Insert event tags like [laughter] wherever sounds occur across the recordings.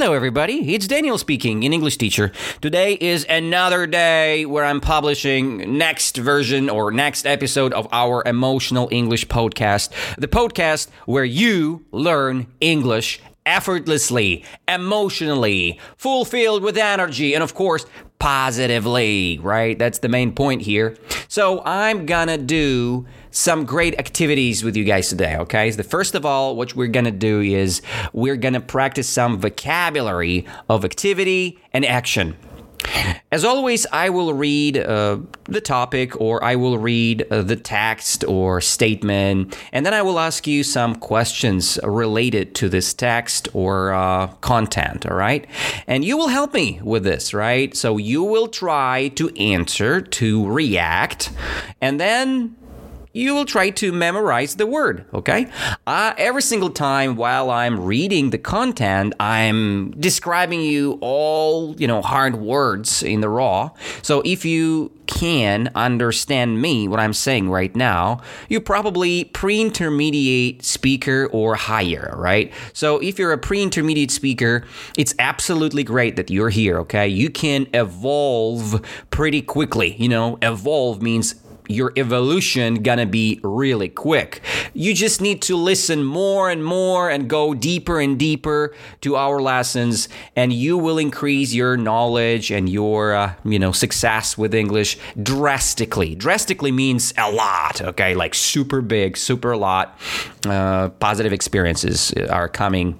Hello, everybody. It's Daniel speaking, an English teacher. Today is another day where I'm publishing next version or next episode of our emotional English podcast, the podcast where you learn English effortlessly, emotionally, fulfilled with energy, and of course, positively, right? That's the main point here. So, I'm gonna do some great activities with you guys today, okay? So the first of all, what we're gonna do is we're gonna practice some vocabulary of activity and action. As always, I will read uh, the topic or I will read uh, the text or statement, and then I will ask you some questions related to this text or uh, content, all right? And you will help me with this, right? So you will try to answer, to react, and then you will try to memorize the word, okay? Uh, every single time while I'm reading the content, I'm describing you all, you know, hard words in the raw. So if you can understand me, what I'm saying right now, you're probably pre intermediate speaker or higher, right? So if you're a pre intermediate speaker, it's absolutely great that you're here, okay? You can evolve pretty quickly. You know, evolve means your evolution gonna be really quick. You just need to listen more and more and go deeper and deeper to our lessons, and you will increase your knowledge and your uh, you know success with English drastically. Drastically means a lot. Okay, like super big, super lot. Uh, positive experiences are coming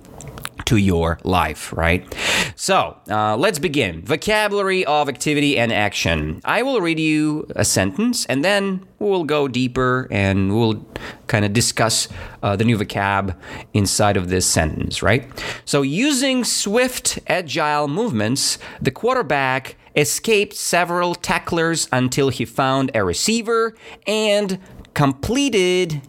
to your life, right? So uh, let's begin. Vocabulary of activity and action. I will read you a sentence and then we'll go deeper and we'll kind of discuss uh, the new vocab inside of this sentence, right? So, using swift, agile movements, the quarterback escaped several tacklers until he found a receiver and completed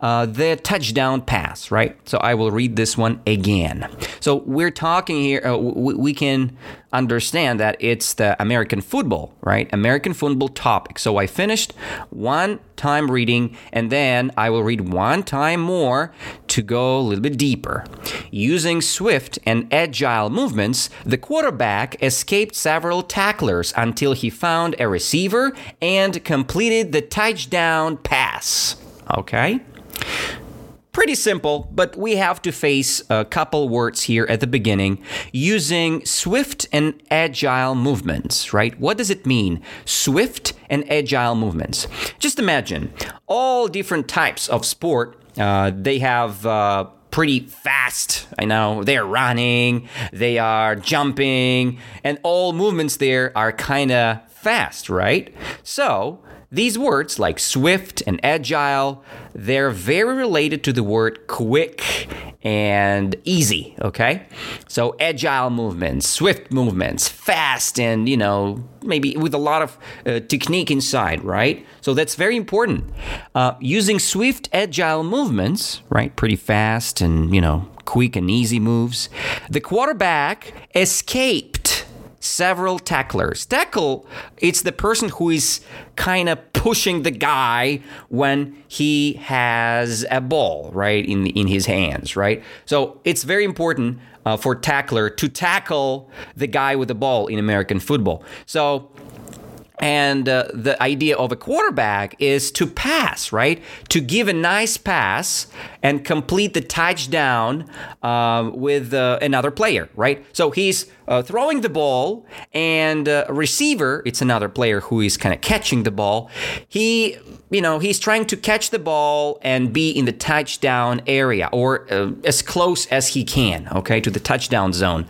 uh, the touchdown pass, right? So I will read this one again. So we're talking here, uh, we, we, can understand that it's the American football, right? American football topic. So I finished one time reading and then I will read one time more to go a little bit deeper. Using swift and agile movements, the quarterback escaped several tacklers until he found a receiver and completed the touchdown pass. Okay? Pretty simple, but we have to face a couple words here at the beginning using swift and agile movements, right? What does it mean? Swift and agile movements. Just imagine all different types of sport, uh, they have. Uh, pretty fast. I know they're running, they are jumping, and all movements there are kind of fast, right? So, these words like swift and agile, they're very related to the word quick and easy, okay? So agile movements, swift movements, fast and, you know, maybe with a lot of uh, technique inside, right? So that's very important. Uh, using swift agile movements, right? Pretty fast and, you know, quick and easy moves. The quarterback escaped several tacklers. Tackle, it's the person who is kind of pushing the guy when he has a ball, right, in, in his hands, right? So it's very important uh, for tackler to tackle the guy with the ball in American football. So and uh, the idea of a quarterback is to pass, right? To give a nice pass and complete the touchdown uh, with uh, another player, right? So he's uh, throwing the ball, and uh, receiver, it's another player who is kind of catching the ball. He, you know, he's trying to catch the ball and be in the touchdown area or uh, as close as he can, okay, to the touchdown zone.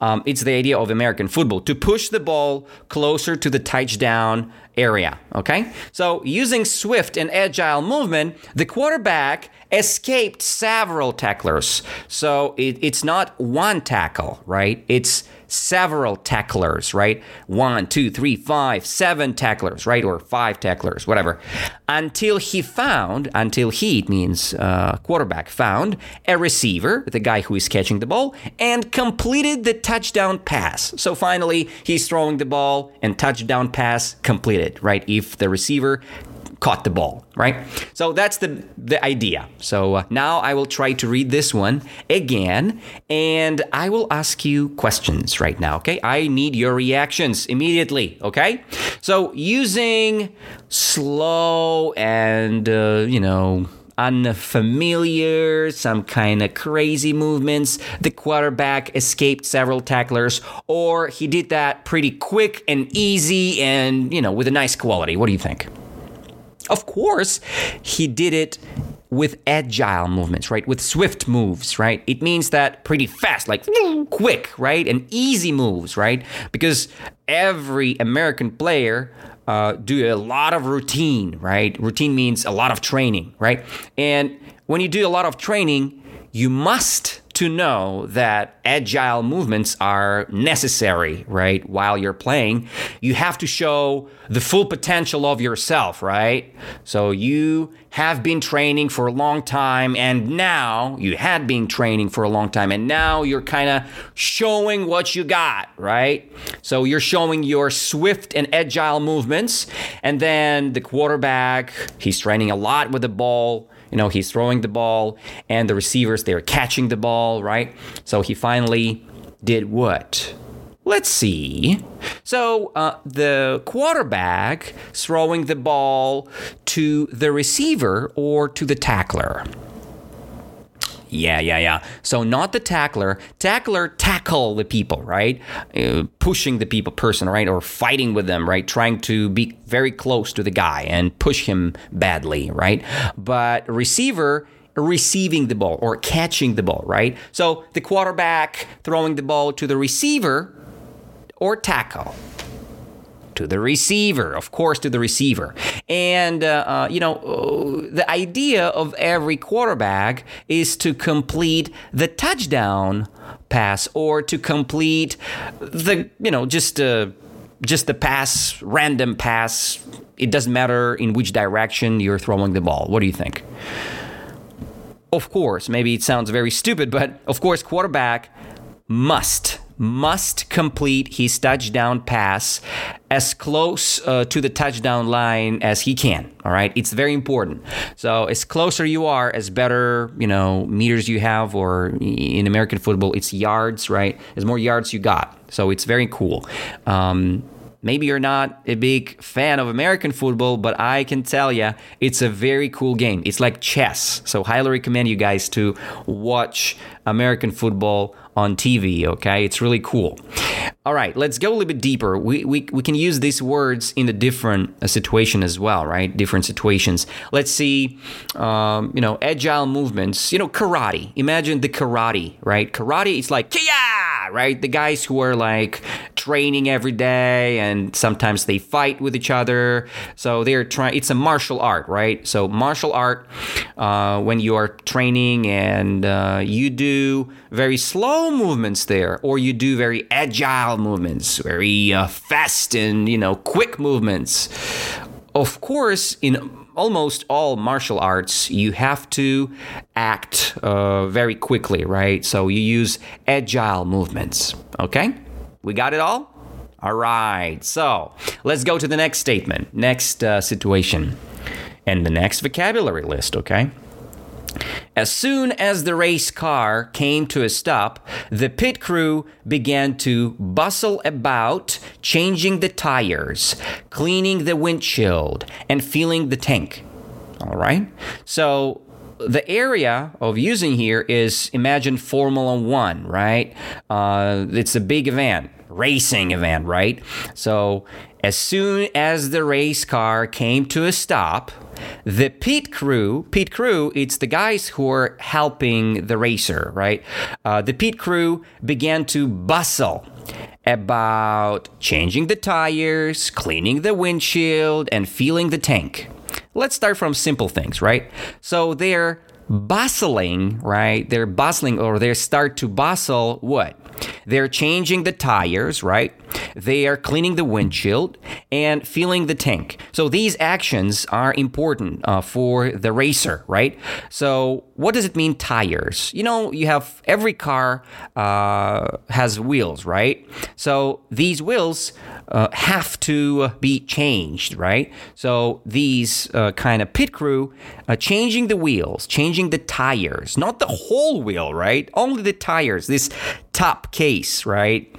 Um, it's the idea of American football to push the ball closer to the touchdown area. Okay? So, using swift and agile movement, the quarterback escaped several tacklers. So, it, it's not one tackle, right? It's several tacklers, right? One, two, three, five, seven tacklers, right? Or five tacklers, whatever. Until he found, until he, it means uh, quarterback, found a receiver, the guy who is catching the ball, and completed the touchdown pass. So finally, he's throwing the ball and touchdown pass completed, right? If the receiver caught the ball, right? So that's the the idea. So uh, now I will try to read this one again and I will ask you questions right now, okay? I need your reactions immediately, okay? So using slow and uh, you know unfamiliar, some kind of crazy movements. The quarterback escaped several tacklers, or he did that pretty quick and easy and, you know, with a nice quality. What do you think? Of course, he did it with agile movements, right? With swift moves, right? It means that pretty fast, like quick, right? And easy moves, right? Because every American player uh, do a lot of routine, right? Routine means a lot of training, right? And when you do a lot of training, you must to know that agile movements are necessary, right? While you're playing, you have to show the full potential of yourself, right? So you have been training for a long time and now you had been training for a long time and now you're kind of showing what you got, right? So you're showing your swift and agile movements and then the quarterback, he's training a lot with the ball you know, he's throwing the ball and the receivers, they're catching the ball, right? So he finally did what? Let's see. So uh, the quarterback throwing the ball to the receiver or to the tackler. Yeah, yeah, yeah. So not the tackler. Tackler tackle the people, right? Uh, pushing the people person, right? Or fighting with them, right? Trying to be very close to the guy and push him badly, right? But receiver receiving the ball or catching the ball, right? So the quarterback throwing the ball to the receiver or tackle to the receiver, of course, to the receiver. And, uh, uh, you know, uh, the idea of every quarterback is to complete the touchdown pass or to complete the, you know, just, uh, just the pass, random pass. It doesn't matter in which direction you're throwing the ball. What do you think? Of course, maybe it sounds very stupid, but of course, quarterback must must complete his touchdown pass as close uh, to the touchdown line as he can. All right, it's very important. So as closer you are, as better you know meters you have, or in American football, it's yards. Right, as more yards you got. So it's very cool. Um, maybe you're not a big fan of American football, but I can tell you it's a very cool game. It's like chess. So highly recommend you guys to watch American football on TV, okay? It's really cool. All right, let's go a little bit deeper. We, we, we can use these words in a different uh, situation as well, right? Different situations. Let's see, um, you know, agile movements. You know, karate. Imagine the karate, right? Karate, it's like, kia, right? The guys who are like training every day and sometimes they fight with each other. So they're trying, it's a martial art, right? So, martial art, uh, when you are training and uh, you do very slow movements there, or you do very agile movements, very uh, fast and you know quick movements. Of course, in almost all martial arts, you have to act uh, very quickly, right? So you use agile movements. Okay, we got it all. All right, so let's go to the next statement, next uh, situation, and the next vocabulary list. Okay. As soon as the race car came to a stop, the pit crew began to bustle about, changing the tires, cleaning the windshield, and filling the tank. All right? So, the area of using here is imagine Formula One, right? Uh, it's a big event, racing event, right? So, as soon as the race car came to a stop, the pit crew, pit crew, it's the guys who are helping the racer, right? Uh, the pit crew began to bustle about changing the tires, cleaning the windshield, and filling the tank. Let's start from simple things, right? So they're bustling, right? They're bustling or they start to bustle what? They're changing the tires, right? they are cleaning the windshield and filling the tank. So these actions are important uh, for the racer, right? So what does it mean, tires? You know, you have every car uh, has wheels, right? So these wheels uh, have to be changed, right? So these uh, kind of pit crew uh, changing the wheels, changing the tires, not the whole wheel, right? Only the tires, this top case, right?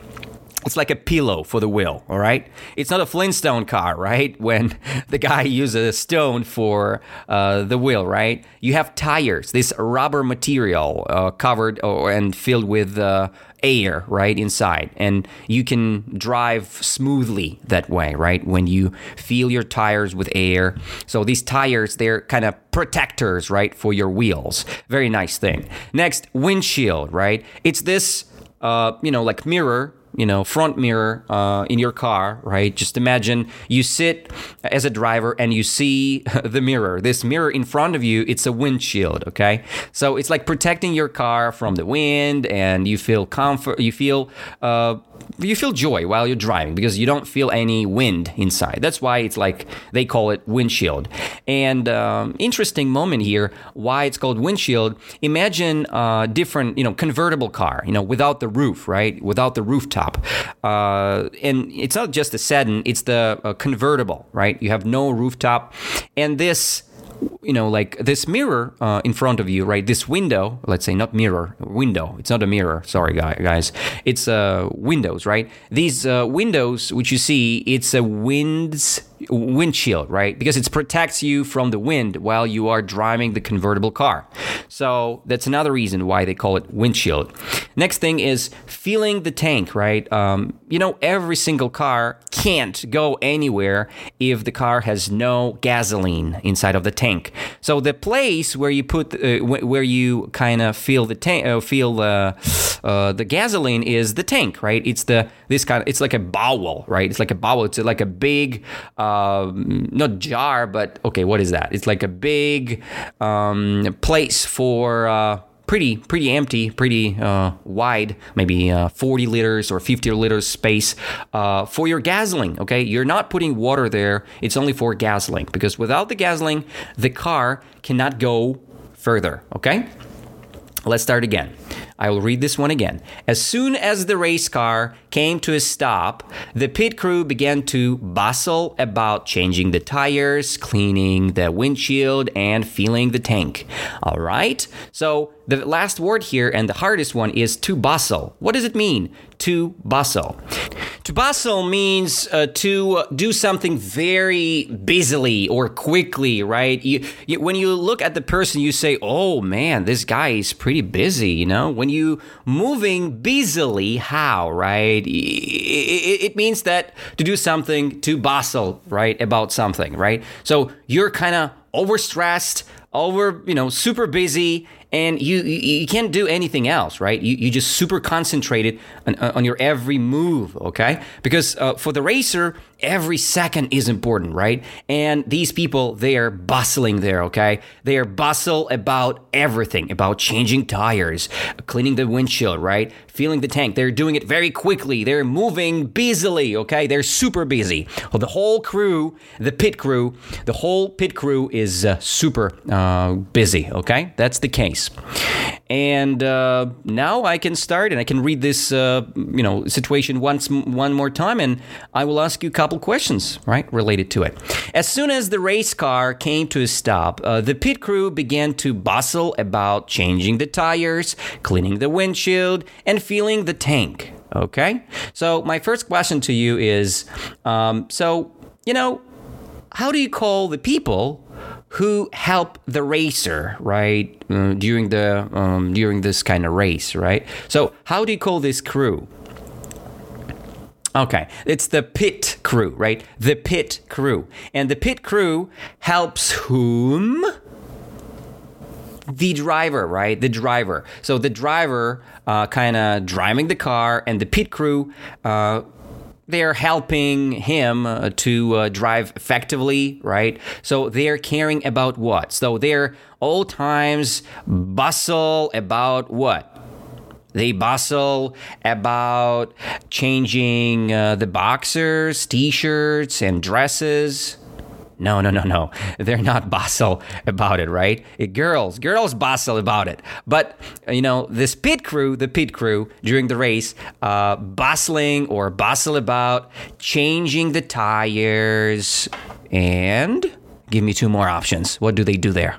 It's like a pillow for the wheel, all right? It's not a Flintstone car, right? [laughs] When the guy uses a stone for uh, the wheel, right? You have tires, this rubber material uh, covered or, and filled with uh, air, right, inside. And you can drive smoothly that way, right? When you fill your tires with air. So these tires, they're kind of protectors, right, for your wheels. Very nice thing. Next, windshield, right? It's this, uh, you know, like mirror you know, front mirror uh, in your car, right? Just imagine you sit as a driver and you see [laughs] the mirror. This mirror in front of you, it's a windshield, okay? So it's like protecting your car from the wind, and you feel comfort. You feel uh, you feel joy while you're driving because you don't feel any wind inside. That's why it's like they call it windshield. And um, interesting moment here, why it's called windshield. Imagine a different, you know, convertible car, you know, without the roof, right? Without the rooftop. Uh, and it's not just the sedan; it's the uh, convertible, right? You have no rooftop, and this you know, like this mirror uh, in front of you, right? This window, let's say not mirror, window. It's not a mirror. Sorry, guys. It's uh, windows, right? These uh, windows, which you see, it's a winds windshield, right? Because it protects you from the wind while you are driving the convertible car. So that's another reason why they call it windshield. Next thing is filling the tank, right? Um, you know, every single car can't go anywhere if the car has no gasoline inside of the tank. So the place where you put, uh, where you kind of feel the tank, uh, feel uh, uh, the gasoline is the tank, right? It's the this kind of, it's like a bowel, right? It's like a bowel. It's like a big. Uh, um, not jar, but okay, what is that? It's like a big um, place for uh, pretty pretty empty, pretty uh, wide, maybe uh, 40 liters or 50 liters space uh, for your gasoline. Okay, you're not putting water there; it's only for gasoline because without the gasoline, the car cannot go further. Okay, let's start again. I will read this one again. As soon as the race car came to a stop, the pit crew began to bustle about changing the tires, cleaning the windshield, and filling the tank. All right? So the last word here and the hardest one is to bustle. What does it mean? To bustle. To bustle means uh, to do something very busily or quickly, right? You, you, when you look at the person, you say, "Oh man, this guy is pretty busy." You know, when you moving busily, how, right? It, it, it means that to do something to bustle, right, about something, right? So you're kind of overstressed, over, you know, super busy, and you, you, can't do anything else, right? You, you just super concentrated on, on your every move, okay? Because uh, for the racer, every second is important, right? And these people, they are bustling there, okay? They are bustle about everything, about changing tires, cleaning the windshield, right? Filling the tank. They're doing it very quickly. They're moving busily, okay? They're super busy. Well, the whole crew, the pit crew, the whole pit crew is uh, super uh, busy, okay? That's the case. And uh, now I can start and I can read this, uh, you know, situation once, one more time, and I will ask you a couple questions, right, related to it. As soon as the race car came to a stop, uh, the pit crew began to bustle about changing the tires, cleaning the windshield, and filling the tank. Okay, so my first question to you is, um, so you know, how do you call the people who help the racer, right, uh, during the um, during this kind of race, right? So how do you call this crew? Okay, it's the pit crew, right? The pit crew, and the pit crew helps whom? The driver, right? The driver. So the driver, uh, kind of driving the car, and the pit crew. Uh, they're helping him uh, to uh, drive effectively, right? So they're caring about what? So they're all times bustle about what? They bustle about changing uh, the boxers, t shirts, and dresses. No, no, no, no. They're not [laughs] bustle about it, right? It, girls, girls bustle about it. But, you know, this pit crew, the pit crew during the race, uh, bustling or bustle about changing the tires. And give me two more options. What do they do there?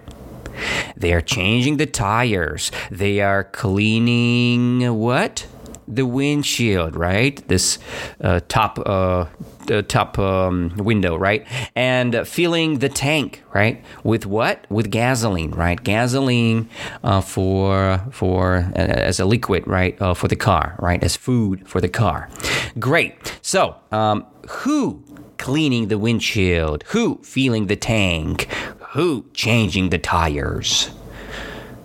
They are changing the tires. They are cleaning what? The windshield, right? This uh, top uh, top um, window, right? And filling the tank, right? With what? With gasoline, right? Gasoline uh, for for uh, as a liquid, right? Uh, for the car, right? As food for the car. Great. So, um, who cleaning the windshield? Who filling the tank? Who changing the tires?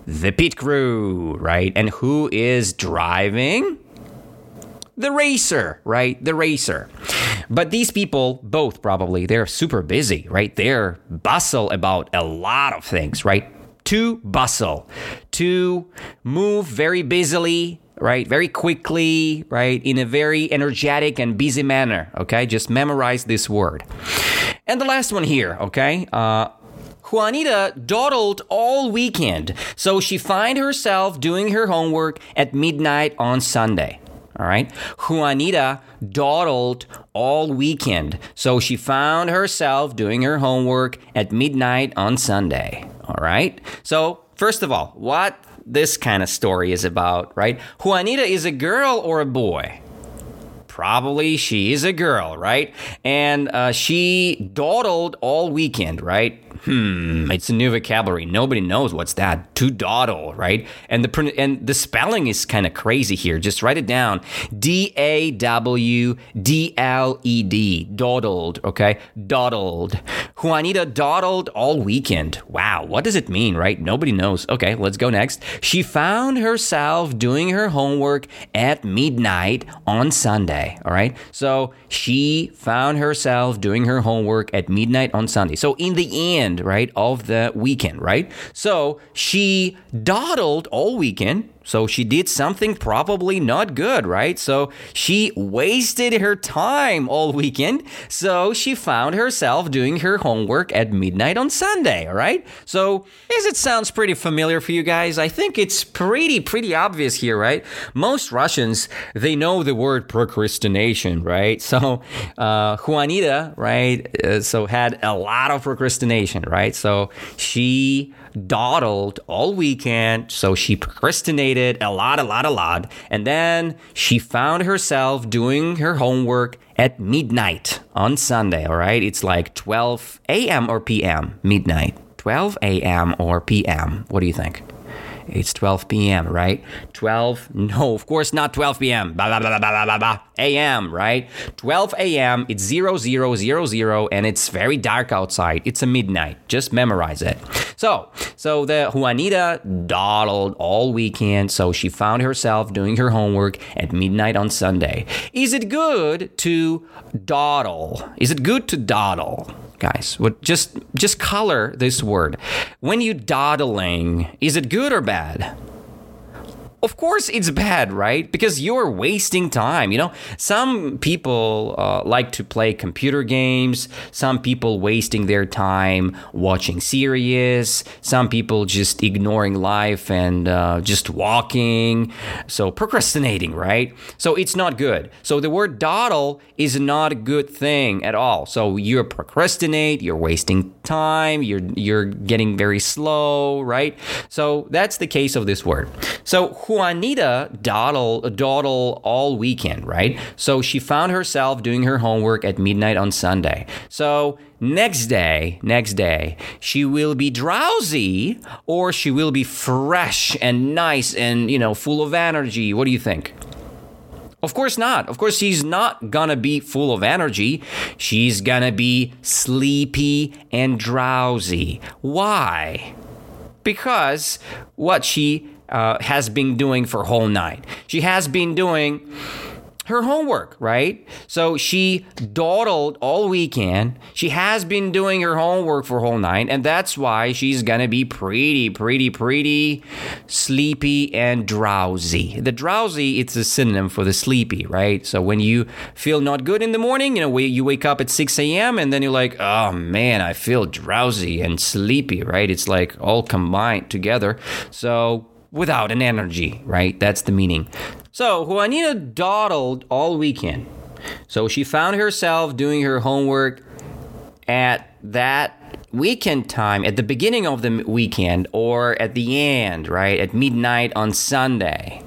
The pit crew, right? And who is driving? The racer, right? The racer. But these people, both probably, they're super busy, right? They're bustle about a lot of things, right? To bustle, to move very busily, right? Very quickly, right? In a very energetic and busy manner, okay? Just memorize this word. And the last one here, okay? Uh, Juanita dawdled all weekend, so she find herself doing her homework at midnight on Sunday. All right. Juanita dawdled all weekend, so she found herself doing her homework at midnight on Sunday. All right. So, first of all, what this kind of story is about, right? Juanita is a girl or a boy? Probably she is a girl, right? And uh, she dawdled all weekend, right? Hmm, it's a new vocabulary. Nobody knows what's that. To dawdle, right? And the and the spelling is kind of crazy here. Just write it down. D A W D L E D. Dawdled, okay? Dawdled. Juanita dawdled all weekend. Wow, what does it mean, right? Nobody knows. Okay, let's go next. She found herself doing her homework at midnight on Sunday, all right? So, she found herself doing her homework at midnight on Sunday. So, in the end, right, of the weekend, right? So she dawdled all weekend. So she did something probably not good, right? So she wasted her time all weekend. So she found herself doing her homework at midnight on Sunday, all right? So as it sounds pretty familiar for you guys, I think it's pretty, pretty obvious here, right? Most Russians, they know the word procrastination, right? So uh, Juanita, right, uh, so had a lot of procrastination, right? So she dawdled all weekend. So she procrastinated a lot, a lot, a lot. And then she found herself doing her homework at midnight on Sunday. All right. It's like 12 a.m. or p.m. midnight. 12 a.m. or p.m. What do you think? It's 12 p.m., right? 12, no, of course not 12 p.m. Blah, blah, blah, a.m., right? 12 a.m., it's 0000, and it's very dark outside. It's a midnight. Just memorize it. So, so the Juanita dawdled all weekend, so she found herself doing her homework at midnight on Sunday. Is it good to dawdle? Is it good to dawdle? Guys. What just just color this word. When you dawdling, is it good or bad? Of course it's bad, right? Because you're wasting time. You know, some people uh, like to play computer games. Some people wasting their time watching series. Some people just ignoring life and uh, just walking. So procrastinating, right? So it's not good. So the word dawdle is not a good thing at all. So you procrastinate. You're wasting time. You're you're getting very slow, right? So that's the case of this word. So Juanita dawdle, dawdle all weekend, right? So she found herself doing her homework at midnight on Sunday. So next day, next day, she will be drowsy or she will be fresh and nice and, you know, full of energy. What do you think? Of course not. Of course, she's not gonna be full of energy. She's gonna be sleepy and drowsy. Why? Because what she uh, has been doing for whole night. She has been doing her homework, right? So she dawdled all weekend. She has been doing her homework for whole night, and that's why she's gonna be pretty, pretty, pretty sleepy and drowsy. The drowsy, it's a synonym for the sleepy, right? So when you feel not good in the morning, you know, you wake up at 6 a.m. and then you're like, oh man, I feel drowsy and sleepy, right? It's like all combined together. So without an energy, right? That's the meaning. So Juanita dawdled all weekend. So she found herself doing her homework at that weekend time, at the beginning of the weekend, or at the end, right? At midnight on Sunday.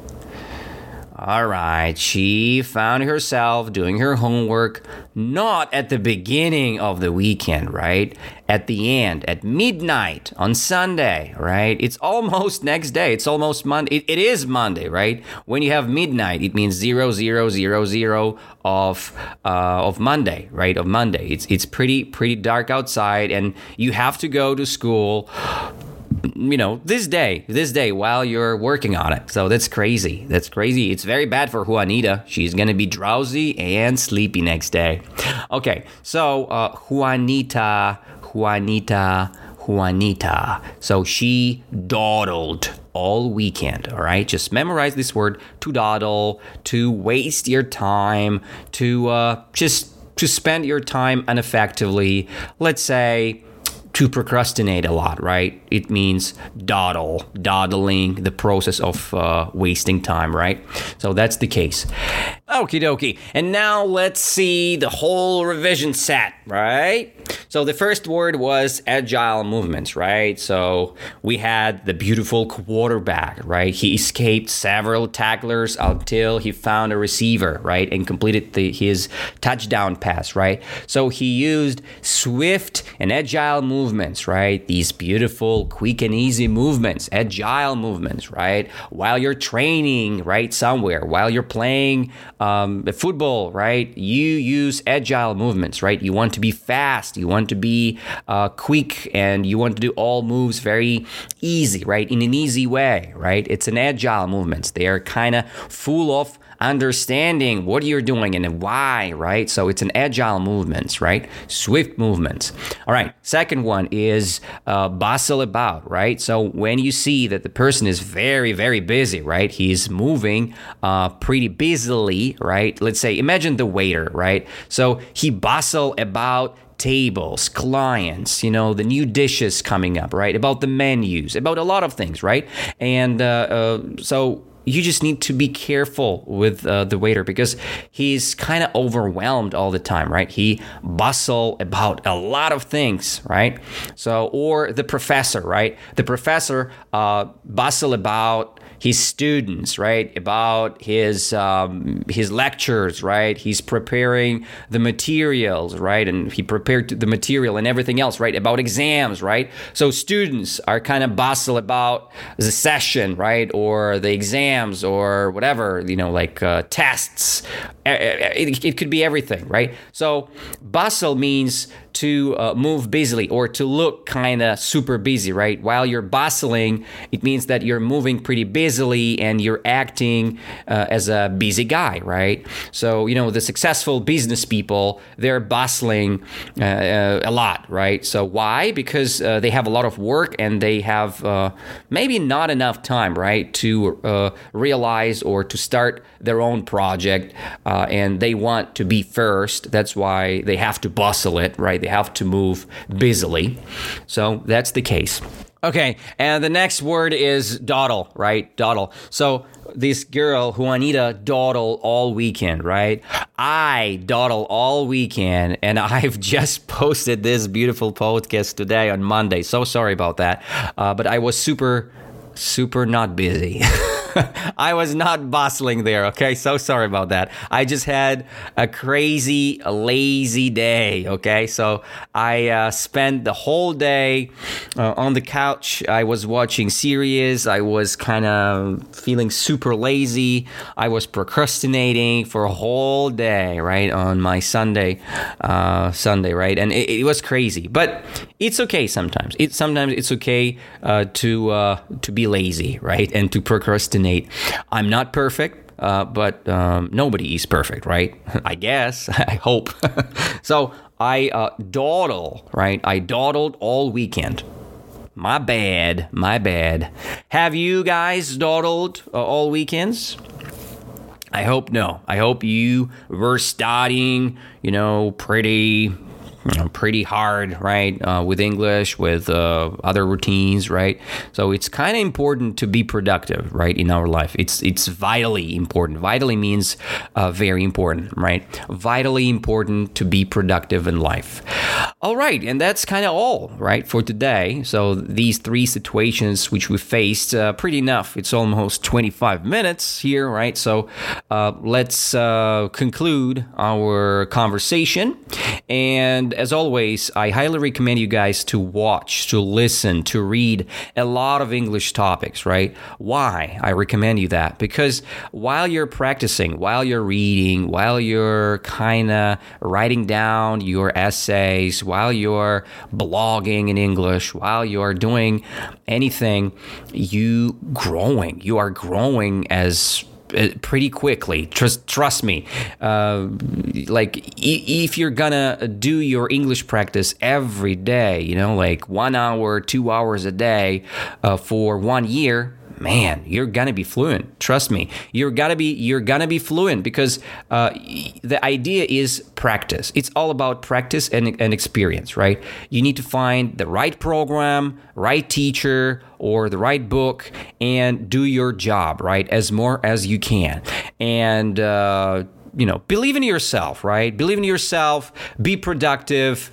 All right, she found herself doing her homework not at the beginning of the weekend, right? At the end, at midnight on Sunday, right? It's [laughs] almost next day. It's almost Monday. It, it is Monday, right? When you have midnight, it means zero zero zero zero of uh, of Monday, right? Of Monday. It's it's pretty pretty dark outside, and you have to go to school you know, this day, this day while you're working on it. So that's crazy. That's crazy. It's very bad for Juanita. She's to be drowsy and sleepy next day. Okay, so uh, Juanita, Juanita, Juanita. So she dawdled all weekend. All right, just memorize this word to dawdle, to waste your time, to uh, just to spend your time ineffectively. Let's say to procrastinate a lot, right? It means dawdle, dawdling, the process of uh, wasting time, right? So that's the case. Okie dokie. And now let's see the whole revision set, right? So the first word was agile movements, right? So we had the beautiful quarterback, right? He escaped several tacklers until he found a receiver, right? And completed the, his touchdown pass, right? So he used swift and agile movements, right? These beautiful, quick and easy movements, agile movements, right? While you're training, right? Somewhere, while you're playing um, football, right? You use agile movements, right? You want to be fast. You want to be uh, quick and you want to do all moves very easy, right? In an easy way, right? It's an agile movements. They are kind of full of understanding what you're doing and why, right? So it's an agile movements, right? Swift movements. All right. Second one is uh, bustle about, right? So when you see that the person is very, very busy, right? He's moving uh, pretty busily, right? Let's say, imagine the waiter, right? So he bustle about tables, clients, you know, the new dishes coming up, right? About the menus, about a lot of things, right? And uh, uh, so you just need to be careful with uh, the waiter because he's kind of overwhelmed all the time, right? He bustle about a lot of things, right? So, or the professor, right? The professor uh, bustle about his students, right? About his um, his lectures, right? He's preparing the materials, right? And he prepared the material and everything else, right? About exams, right? So students are kind of bustle about the session, right? Or the exams or whatever, you know, like uh, tests. It, it could be everything, right? So bustle means to uh, move busily or to look kind of super busy, right? While you're bustling, it means that you're moving pretty busily and you're acting uh, as a busy guy, right? So, you know, the successful business people, they're bustling uh, uh a lot, right? So, why? Because uh, they have a lot of work and they have uh, maybe not enough time, right, to realize or to start their own project and they want to be first. That's why they have to bustle it, right? They have to move busily. So that's the case. Okay, and the next word is dawdle, right? Dawdle. So this girl, Juanita, dawdle all weekend, right? I dawdle all weekend, and [laughs] I've just posted this beautiful podcast today on Monday. So sorry about that, uh, but I was super, super not busy. [laughs] [laughs] I was not bustling there, okay? So sorry about that. I just had a crazy, lazy day, okay? So I uh, spent the whole day uh, on the couch. I was watching series. I was kind of feeling super lazy. I was procrastinating for a whole day, right? On my Sunday, uh, Sunday, right? And it, it, was crazy, but it's okay sometimes. It sometimes it's okay uh, to uh, to be lazy, right? And to procrastinate. I'm not perfect. uh, but um, nobody is perfect, right? [laughs] I guess. [laughs] I hope. [laughs] so I uh, dawdle, right? I dawdled all weekend. My bad, my bad. Have you guys dawdled uh, all weekends? I hope no. I hope you were studying, you know, pretty you know, pretty hard, right? Uh, with English, with uh, other routines, right? So it's kind of important to be productive, right, in our life. It's it's vitally important. Vitally means uh, very important, right? Vitally important to be productive in life. All right, and that's kind of all, right, for today. So these three situations which we faced, uh, pretty enough. It's almost 25 minutes here, right? So uh, let's uh, conclude our conversation and and as always, I highly recommend you guys to watch, to listen, to read a lot of English topics, right? Why I recommend you that? Because while you're practicing, while you're reading, while you're kind of writing down your essays, while you're blogging in English, while you're doing anything, you growing. You are growing as pretty quickly. Trust trust me. Uh, like if you're gonna do your English practice every day, you know, like one hour, two hours a day uh, for one year, man, you're gonna be fluent. Trust me, you're gonna be you're gonna be fluent because uh, the idea is practice. It's all about practice and, and experience, right? You need to find the right program, right teacher, or the right book, and do your job right as more as you can, and. Uh, you know, believe in yourself, right? Believe in yourself, be productive,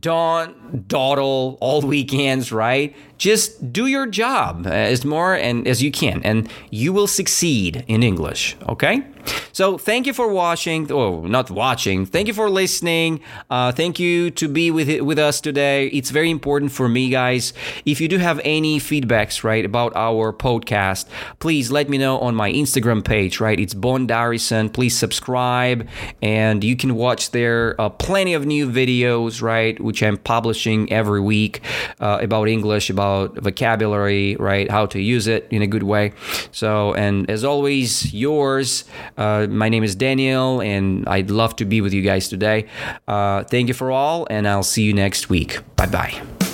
don't dawdle all weekends, right? Just do your job as more and as you can, and you will succeed in English, okay? So thank you for watching. Oh, not watching. Thank you for listening. Uh, thank you to be with with us today. It's very important for me, guys. If you do have any feedbacks, right, about our podcast, please let me know on my Instagram page. Right, it's Bon Darison. Please subscribe, and you can watch there uh, plenty of new videos, right, which I'm publishing every week uh, about English, about vocabulary, right, how to use it in a good way. So, and as always, yours. Uh, my name is Daniel, and I'd love to be with you guys today. Uh, thank you for all, and I'll see you next week. Bye bye.